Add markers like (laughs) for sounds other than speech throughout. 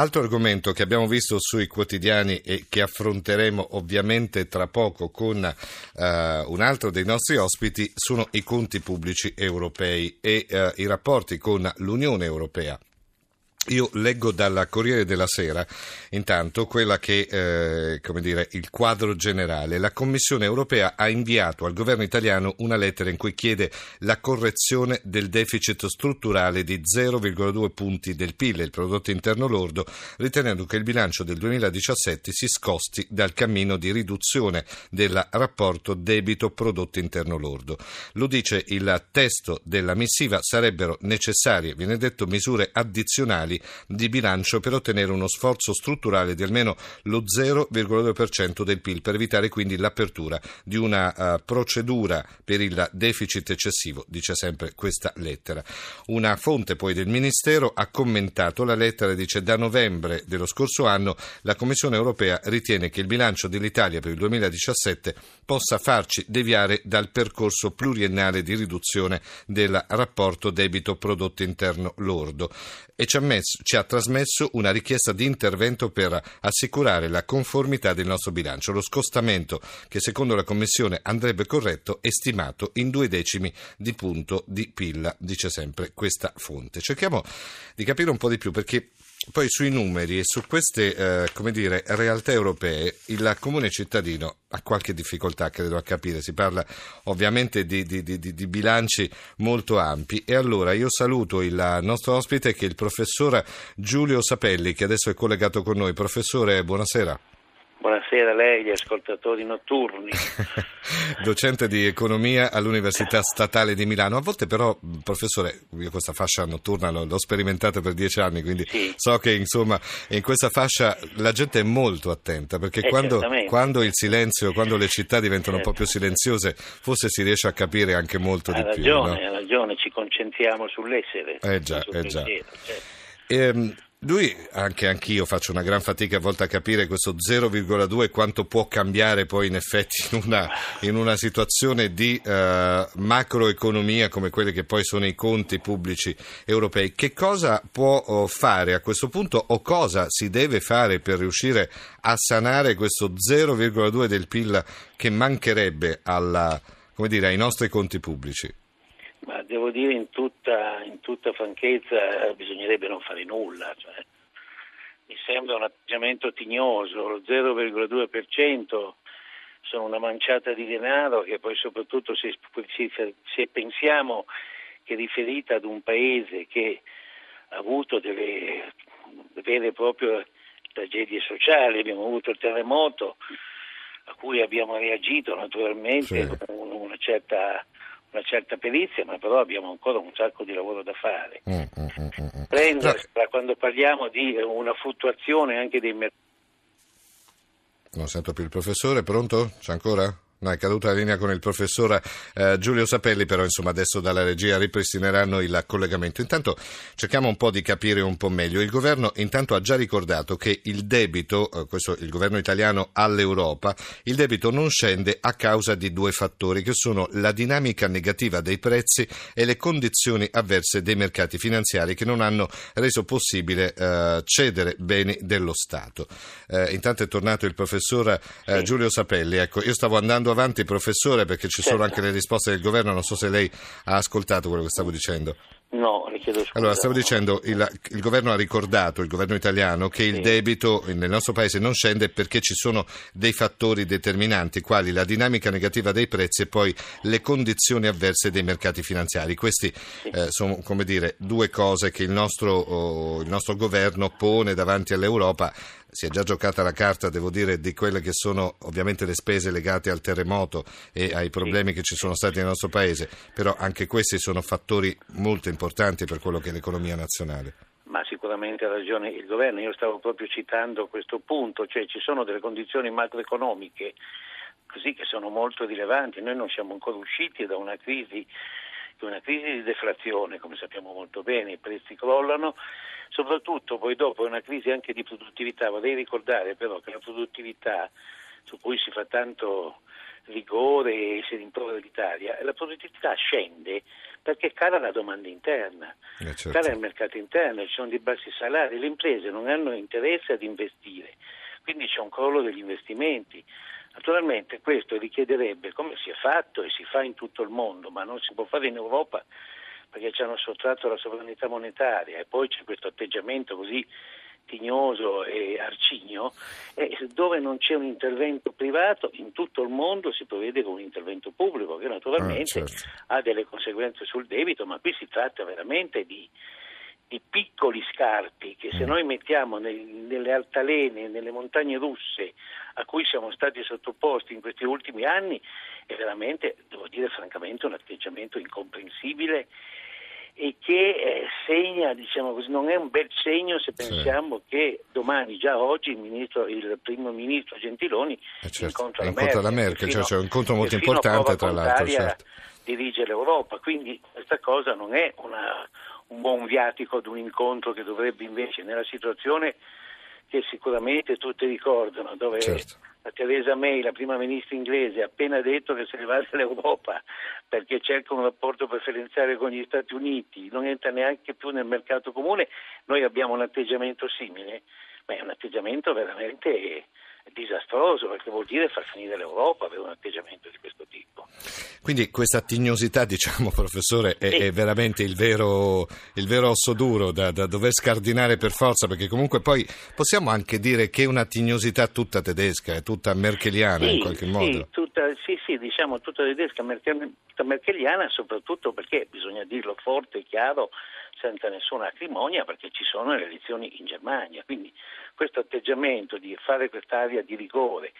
Altro argomento che abbiamo visto sui quotidiani e che affronteremo ovviamente tra poco con uh, un altro dei nostri ospiti sono i conti pubblici europei e uh, i rapporti con l'Unione Europea. Io leggo dalla Corriere della Sera intanto quella che, eh, come dire, il quadro generale. La Commissione europea ha inviato al governo italiano una lettera in cui chiede la correzione del deficit strutturale di 0,2 punti del PIL, il prodotto interno lordo, ritenendo che il bilancio del 2017 si scosti dal cammino di riduzione del rapporto debito-prodotto interno lordo. Lo dice il testo della missiva, sarebbero necessarie, viene detto, misure addizionali di bilancio per ottenere uno sforzo strutturale di almeno lo 0,2% del PIL per evitare quindi l'apertura di una uh, procedura per il deficit eccessivo, dice sempre questa lettera. Una fonte poi del Ministero ha commentato la lettera e dice da novembre dello scorso anno la Commissione europea ritiene che il bilancio dell'Italia per il 2017 possa farci deviare dal percorso pluriennale di riduzione del rapporto debito prodotto interno lordo e ci ha, ci ha, trasmesso una richiesta di intervento per assicurare la conformità del nostro bilancio. Lo scostamento che secondo la Commissione andrebbe corretto è stimato in due decimi di punto di PIL, dice sempre questa fonte. Cerchiamo di capire un po' di più perché poi sui numeri e su queste eh, dire, realtà europee il comune cittadino ha qualche difficoltà, credo, a capire. Si parla ovviamente di, di, di, di, bilanci molto ampi. E allora io saluto il nostro ospite che è il professor Giulio Sapelli, che adesso è collegato con noi. Professore, buonasera. Buonasera a lei, gli ascoltatori notturni. (laughs) Docente di economia all'Università Statale di Milano. A volte però, professore, io questa fascia notturna l'ho sperimentata per dieci anni, quindi sì. so che insomma in questa fascia la gente è molto attenta, perché eh, quando, quando, il silenzio, quando le città diventano certo. un po' più certo. silenziose, forse si riesce a capire anche molto ha di ragione, più. Ha ragione, no? ha ragione, ci concentriamo sull'essere. Eh già, eh già. Certo. Ehm, lui, anche anch'io, faccio una gran fatica a volte a capire questo 0,2 quanto può cambiare poi in effetti in una, in una situazione di uh, macroeconomia come quelle che poi sono i conti pubblici europei. Che cosa può oh, fare a questo punto o cosa si deve fare per riuscire a sanare questo 0,2 del PIL che mancherebbe alla, dire, ai nostri conti pubblici? Devo dire in tutta, in tutta franchezza bisognerebbe non fare nulla. Cioè, mi sembra un atteggiamento tignoso, lo 0,2% sono una manciata di denaro che poi soprattutto se, se, se pensiamo che è riferita ad un paese che ha avuto delle vere e proprie tragedie sociali, abbiamo avuto il terremoto a cui abbiamo reagito naturalmente sì. con una certa una certa perizia, ma però abbiamo ancora un sacco di lavoro da fare. Mm, mm, mm, mm, mm. Prendersela quando parliamo di una fluttuazione anche dei mercati. Non sento più il professore, pronto? C'è ancora? No, è caduta la linea con il professor eh, Giulio Sapelli, però insomma adesso dalla regia ripristineranno il collegamento. Intanto cerchiamo un po' di capire un po' meglio. Il governo intanto ha già ricordato che il debito, eh, questo il governo italiano all'Europa, il debito non scende a causa di due fattori che sono la dinamica negativa dei prezzi e le condizioni avverse dei mercati finanziari che non hanno reso possibile eh, cedere beni dello Stato. Eh, intanto è tornato il professor eh, Giulio Sapelli. Ecco, io stavo andando andando avanti, professore, perché ci certo. sono anche le risposte del governo, non so se lei ha ascoltato quello che stavo dicendo. No, le chiedo scusa. Allora, stavo dicendo, il, il, governo ha ricordato, il governo italiano, che sì. il debito nel nostro paese non scende perché ci sono dei fattori determinanti, quali la dinamica negativa dei prezzi e poi le condizioni avverse dei mercati finanziari. Questi sì. eh, sono, come dire, due cose che il nostro, oh, il nostro governo pone davanti all'Europa si è già giocata la carta, devo dire, di quelle che sono ovviamente le spese legate al terremoto e ai problemi che ci sono stati nel nostro paese, però anche questi sono fattori molto importanti per quello che è l'economia nazionale. Ma sicuramente ha ragione il governo, io stavo proprio citando questo punto, cioè ci sono delle condizioni macroeconomiche così che sono molto rilevanti, noi non siamo ancora usciti da una crisi una crisi di deflazione, come sappiamo molto bene, i prezzi crollano, soprattutto poi dopo è una crisi anche di produttività. Vorrei ricordare però che la produttività su cui si fa tanto rigore e si rimprovera l'Italia, la produttività scende perché cala la domanda interna, eh certo. cala il mercato interno, ci sono dei bassi salari, le imprese non hanno interesse ad investire, quindi c'è un crollo degli investimenti. Naturalmente questo richiederebbe, come si è fatto e si fa in tutto il mondo, ma non si può fare in Europa perché ci hanno sottratto la sovranità monetaria e poi c'è questo atteggiamento così tignoso e arcigno, eh, dove non c'è un intervento privato, in tutto il mondo si provvede con un intervento pubblico che naturalmente ah, certo. ha delle conseguenze sul debito, ma qui si tratta veramente di, di piccoli scarpi che se mm. noi mettiamo nel, nelle altalene, nelle montagne russe a cui siamo stati sottoposti in questi ultimi anni, è veramente, devo dire francamente, un atteggiamento incomprensibile e che eh, segna, diciamo così, non è un bel segno se pensiamo sì. che domani, già oggi, il, ministro, il primo ministro Gentiloni eh certo. incontra la Merkel, la Merkel cioè c'è un incontro molto importante tra l'altro. Certo. dirige l'Europa, quindi questa cosa non è una, un buon viatico ad un incontro che dovrebbe invece nella situazione che sicuramente tutti ricordano, dove certo. Theresa May, la prima ministra inglese, ha appena detto che se ne va (laughs) dall'Europa perché cerca un rapporto preferenziale con gli Stati Uniti, non entra neanche più nel mercato comune, noi abbiamo un atteggiamento simile, ma è un atteggiamento veramente disastroso perché vuol dire far finire l'Europa avere un atteggiamento di questo tipo. Quindi questa tignosità, diciamo, (laughs) professore, è, sì. è veramente il vero, il vero, osso duro da, da, dover scardinare per forza, perché comunque poi possiamo anche dire che è una tignosità tutta tedesca, è tutta merkeliana sì, in qualche modo. Sì, tutta, sì, sì, diciamo tutta tedesca, tutta merkeliana, soprattutto perché bisogna dirlo forte e chiaro, senza nessuna acrimonia, perché ci sono le elezioni in Germania. Quindi questo atteggiamento di fare quest'area di rigore,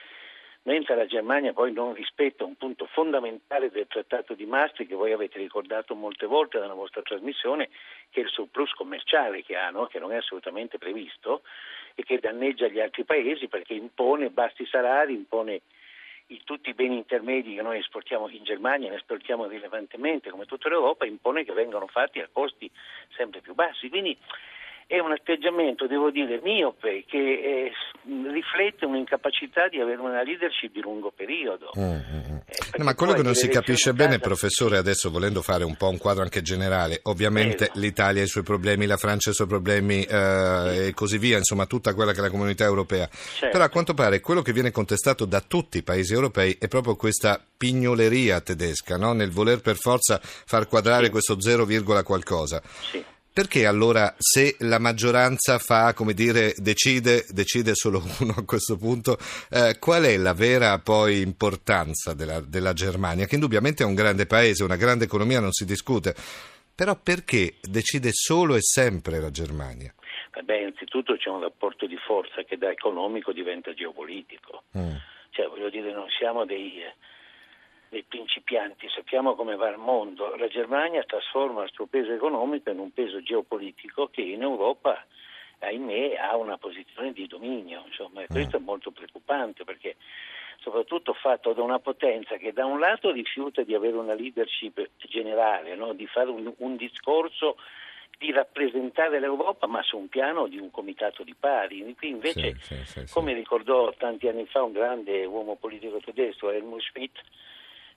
mentre la Germania poi non rispetta un punto fondamentale del trattato di Maastricht che voi avete ricordato molte volte nella vostra trasmissione, che è il surplus commerciale che hanno, che non è assolutamente previsto e che danneggia gli altri paesi perché impone bassi salari, impone i, tutti i beni intermedi che noi esportiamo in Germania, ne esportiamo rilevantemente come tutta l'Europa, impone che vengano fatti a costi sempre più bassi. Quindi è un atteggiamento, devo dire, miope che eh, riflette un'incapacità di avere una leadership di lungo periodo. Mm, mm, mm. eh, no, ma quello che non si capisce bene, casa... professore, adesso volendo fare un po' un quadro anche generale, ovviamente eh, l'Italia ha i suoi problemi, la Francia ha i suoi problemi eh, e così via, insomma tutta quella che è la comunità europea. Certo. Però a quanto pare quello che viene contestato da tutti i paesi europei è proprio questa pignoleria tedesca, no? nel voler per forza far quadrare sì. questo 0, qualcosa. Sì. Perché allora se la maggioranza fa, come dire, decide, decide solo (laughs) uno a questo punto, eh, qual è la vera poi importanza della, della Germania, che indubbiamente è un grande paese, una grande economia, non si discute, però perché decide solo e sempre la Germania? Beh, innanzitutto c'è un rapporto di forza che da economico diventa geopolitico. Mm. Cioè, voglio dire, non siamo dei dei principianti, sappiamo come va il mondo, la Germania trasforma il suo peso economico in un peso geopolitico che in Europa, ahimè, ha una posizione di dominio, insomma, e mm. questo è molto preoccupante perché soprattutto fatto da una potenza che da un lato rifiuta di avere una leadership generale, no? di fare un, un discorso di rappresentare l'Europa ma su un piano di un comitato di pari. Qui invece, sì, sì, sì, come ricordò tanti anni fa un grande uomo politico tedesco, Helmut Schmidt,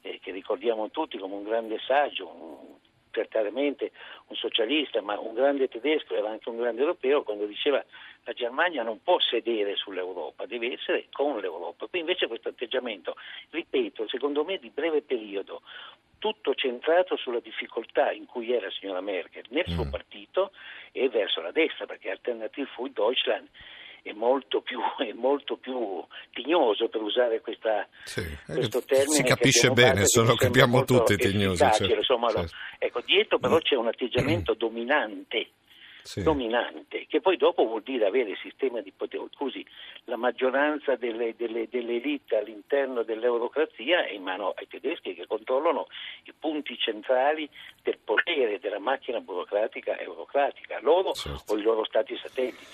eh, che ricordiamo tutti come un grande saggio, un, certamente un socialista, ma un grande tedesco, era anche un grande europeo, quando diceva la Germania non può sedere sull'Europa, deve essere con l'Europa. Qui invece questo atteggiamento, ripeto, secondo me di breve periodo, tutto centrato sulla difficoltà in cui è la signora Merkel nel suo mm. partito e verso la destra, perché Alternative für Deutschland è molto più, (laughs) è molto più tignoso per usare questa, sì, questo eh, termine. Si capisce bene, lo capiamo tutti tignosi. Certo, insomma, certo. Ecco, dietro però c'è un atteggiamento (clears throat) dominante. Sì. dominante, che poi dopo vuol dire avere sistema di potere, così la maggioranza delle, delle, delle elite all'interno dell'eurocrazia è in mano ai tedeschi che controllano i punti centrali del potere della macchina burocratica eurocratica, loro certo. o i loro stati satelliti.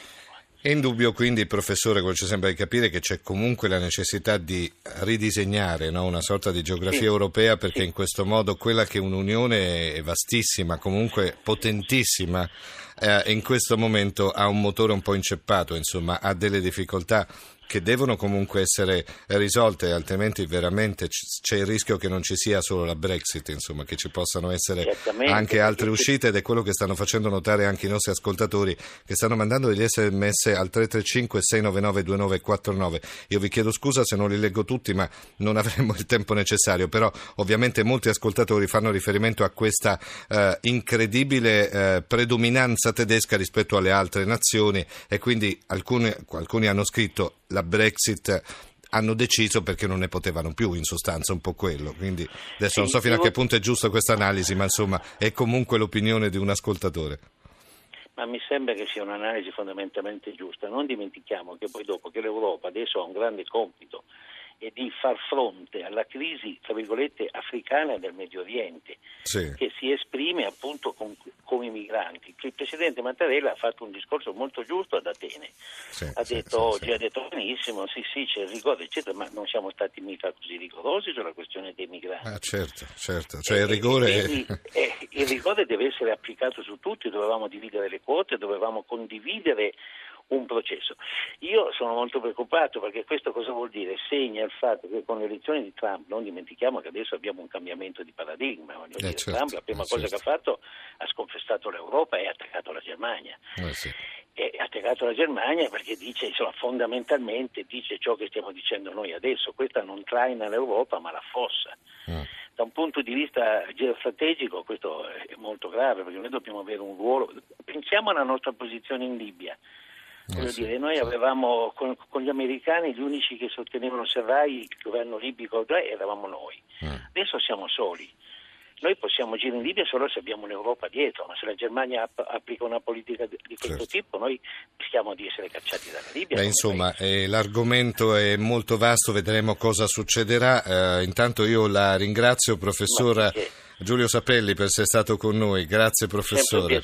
È indubbio quindi, professore, quello ci sembra di capire che c'è comunque la necessità di ridisegnare no? una sorta di geografia sì. europea perché sì. in questo modo quella che è un'unione è vastissima, comunque potentissima, eh, in questo momento ha un motore un po' inceppato, insomma, ha delle difficoltà che devono comunque essere risolte, altrimenti veramente c'è il rischio che non ci sia solo la Brexit, insomma, che ci possano essere Certamente, anche altre uscite ed è quello che stanno facendo notare anche i nostri ascoltatori che stanno mandando degli sms al 335 699 2949. Io vi chiedo scusa se non li leggo tutti, ma non (laughs) avremo il tempo necessario, però ovviamente molti ascoltatori fanno riferimento a questa eh, incredibile eh, predominanza tedesca rispetto alle altre nazioni e quindi alcuni, alcuni hanno scritto la Brexit hanno deciso perché non ne potevano più, in sostanza, un po' quello. Quindi adesso sì, non so fino a che punto è giusta questa analisi, ma insomma è comunque l'opinione di un ascoltatore. Ma mi sembra che sia un'analisi fondamentalmente giusta. Non dimentichiamo che poi dopo che l'Europa adesso ha un grande compito e di far fronte alla crisi, tra virgolette, africana del Medio Oriente, sì. che si esprime appunto con, con, i migranti. Il Presidente Mattarella ha fatto un discorso molto giusto ad Atene. Sì, ha detto oggi, ha detto benissimo, sì sì c'è il rigore, eccetera, ma non siamo stati mica così rigorosi sulla questione dei migranti. Ah, certo, certo, cioè il rigore... Quindi, eh, il rigore deve essere applicato su tutti, dovevamo dividere le quote, dovevamo condividere un processo. Io sono molto preoccupato perché questo cosa vuol dire? Segna il fatto che con le elezioni di Trump, non dimentichiamo che adesso abbiamo un cambiamento di paradigma, eh, dire, certo, Trump la prima eh, cosa certo. che ha fatto ha sconfessato l'Europa e ha attaccato la Germania. Eh, sì. E ha attaccato la Germania perché dice, insomma, fondamentalmente dice ciò che stiamo dicendo noi adesso, questa non traina l'Europa ma la fossa. Mm. Da un punto di vista geostrategico questo è molto grave perché noi dobbiamo avere un ruolo, pensiamo alla nostra posizione in Libia. Eh sì, dire, noi avevamo con, con, gli americani gli unici che sostenevano Serrai, il governo libico, eravamo noi. Eh. Adesso siamo soli. Noi possiamo agire in Libia solo se abbiamo un'Europa dietro, ma se la Germania app- applica una politica di questo certo. tipo, noi rischiamo di essere cacciati dalla Libia. Beh, insomma, eh, l'argomento è molto vasto, vedremo cosa succederà. Eh, intanto io la ringrazio, professor Giulio Sapelli, per essere stato con noi. Grazie, professore.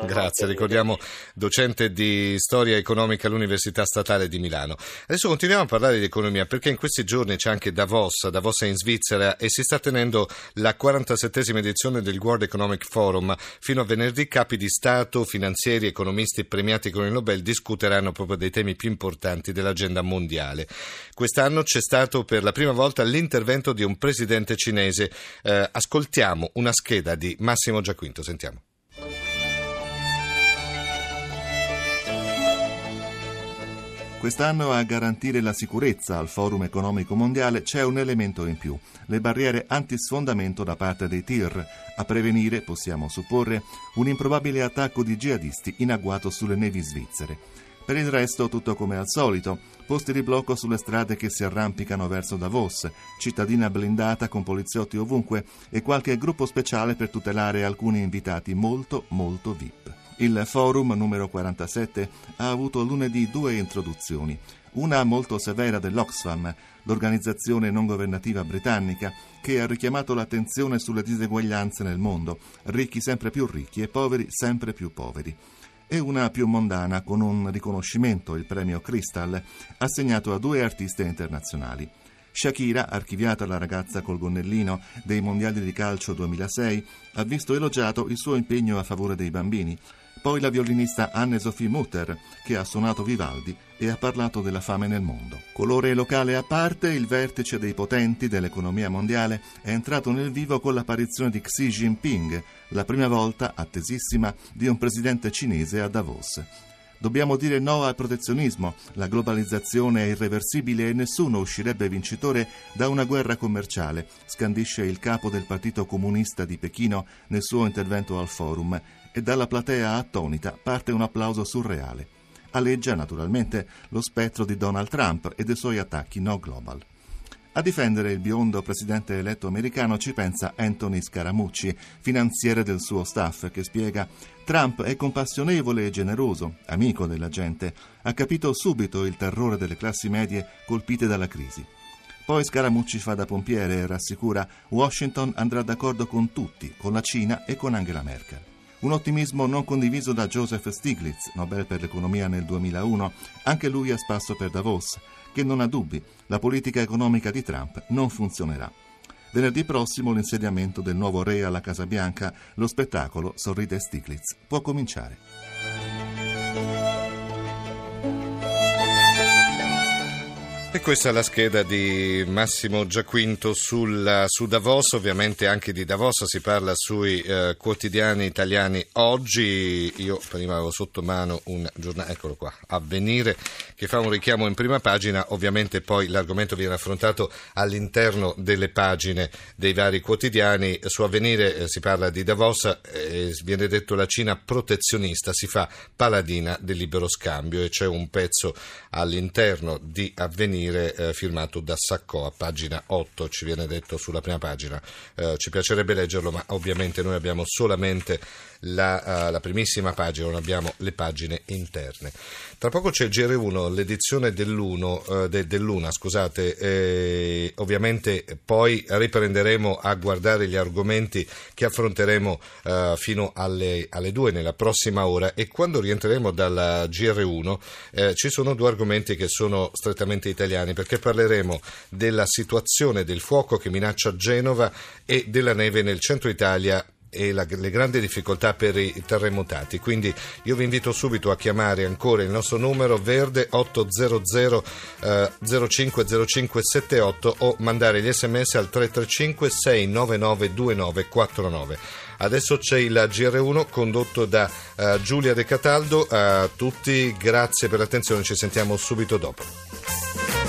Grazie, ricordiamo docente di storia economica all'Università Statale di Milano. Adesso continuiamo a parlare di economia perché in questi giorni c'è anche Davos, Davos è in Svizzera e si sta tenendo la 47esima edizione del World Economic Forum. Fino a venerdì capi di Stato, finanzieri, economisti premiati con il Nobel discuteranno proprio dei temi più importanti dell'agenda mondiale. Quest'anno c'è stato per la prima volta l'intervento di un presidente cinese. Eh, ascoltiamo una scheda di Massimo Giaquinto, sentiamo. Quest'anno a garantire la sicurezza al Forum economico mondiale c'è un elemento in più, le barriere antisfondamento da parte dei TIR, a prevenire, possiamo supporre, un improbabile attacco di jihadisti in agguato sulle nevi svizzere. Per il resto tutto come al solito, posti di blocco sulle strade che si arrampicano verso Davos, cittadina blindata con poliziotti ovunque e qualche gruppo speciale per tutelare alcuni invitati molto molto VIP. Il forum numero 47 ha avuto lunedì due introduzioni, una molto severa dell'Oxfam, l'organizzazione non governativa britannica, che ha richiamato l'attenzione sulle diseguaglianze nel mondo, ricchi sempre più ricchi e poveri sempre più poveri e una più mondana con un riconoscimento, il premio Crystal, assegnato a due artiste internazionali. Shakira, archiviata la ragazza col gonnellino dei mondiali di calcio 2006, ha visto elogiato il suo impegno a favore dei bambini, poi la violinista Anne-Sophie Mutter, che ha suonato Vivaldi e ha parlato della fame nel mondo. Colore locale a parte, il vertice dei potenti dell'economia mondiale è entrato nel vivo con l'apparizione di Xi Jinping, la prima volta, attesissima, di un presidente cinese a Davos. Dobbiamo dire no al protezionismo, la globalizzazione è irreversibile e nessuno uscirebbe vincitore da una guerra commerciale, scandisce il capo del Partito Comunista di Pechino nel suo intervento al forum e dalla platea attonita parte un applauso surreale. Aleggia naturalmente lo spettro di Donald Trump e dei suoi attacchi no global. A difendere il biondo presidente eletto americano ci pensa Anthony Scaramucci, finanziere del suo staff, che spiega Trump è compassionevole e generoso, amico della gente, ha capito subito il terrore delle classi medie colpite dalla crisi. Poi Scaramucci fa da pompiere e rassicura Washington andrà d'accordo con tutti, con la Cina e con Angela Merkel. Un ottimismo non condiviso da Joseph Stiglitz, Nobel per l'economia nel 2001, anche lui a spasso per Davos, che non ha dubbi, la politica economica di Trump non funzionerà. Venerdì prossimo l'insediamento del nuovo re alla Casa Bianca, lo spettacolo Sorride Stiglitz può cominciare. Questa è la scheda di Massimo Giaquinto sulla, su Davos, ovviamente anche di Davos si parla sui eh, quotidiani italiani oggi. Io prima avevo sotto mano un giornale, eccolo qua, Avvenire, che fa un richiamo in prima pagina, ovviamente poi l'argomento viene affrontato all'interno delle pagine dei vari quotidiani. Su Avvenire eh, si parla di Davos, eh, viene detto la Cina protezionista, si fa paladina del libero scambio e c'è un pezzo all'interno di Avvenire eh, firmato da Sacco a pagina 8, ci viene detto sulla prima pagina. Eh, ci piacerebbe leggerlo, ma ovviamente noi abbiamo solamente la, uh, la, primissima pagina, non abbiamo le pagine interne. Tra poco c'è il GR1, l'edizione dell'uno, uh, de, dell'una, scusate, eh, ovviamente poi riprenderemo a guardare gli argomenti che affronteremo uh, fino alle, alle 2 nella prossima ora e quando rientreremo dalla GR1 eh, ci sono due argomenti che sono strettamente italiani perché parleremo della situazione del fuoco che minaccia Genova e della neve nel centro Italia e la, le grandi difficoltà per i terremotati. Quindi io vi invito subito a chiamare ancora il nostro numero verde 800 eh, 050578 o mandare gli sms al 335 699 2949. Adesso c'è il GR1 condotto da uh, Giulia De Cataldo. A tutti grazie per l'attenzione, ci sentiamo subito dopo.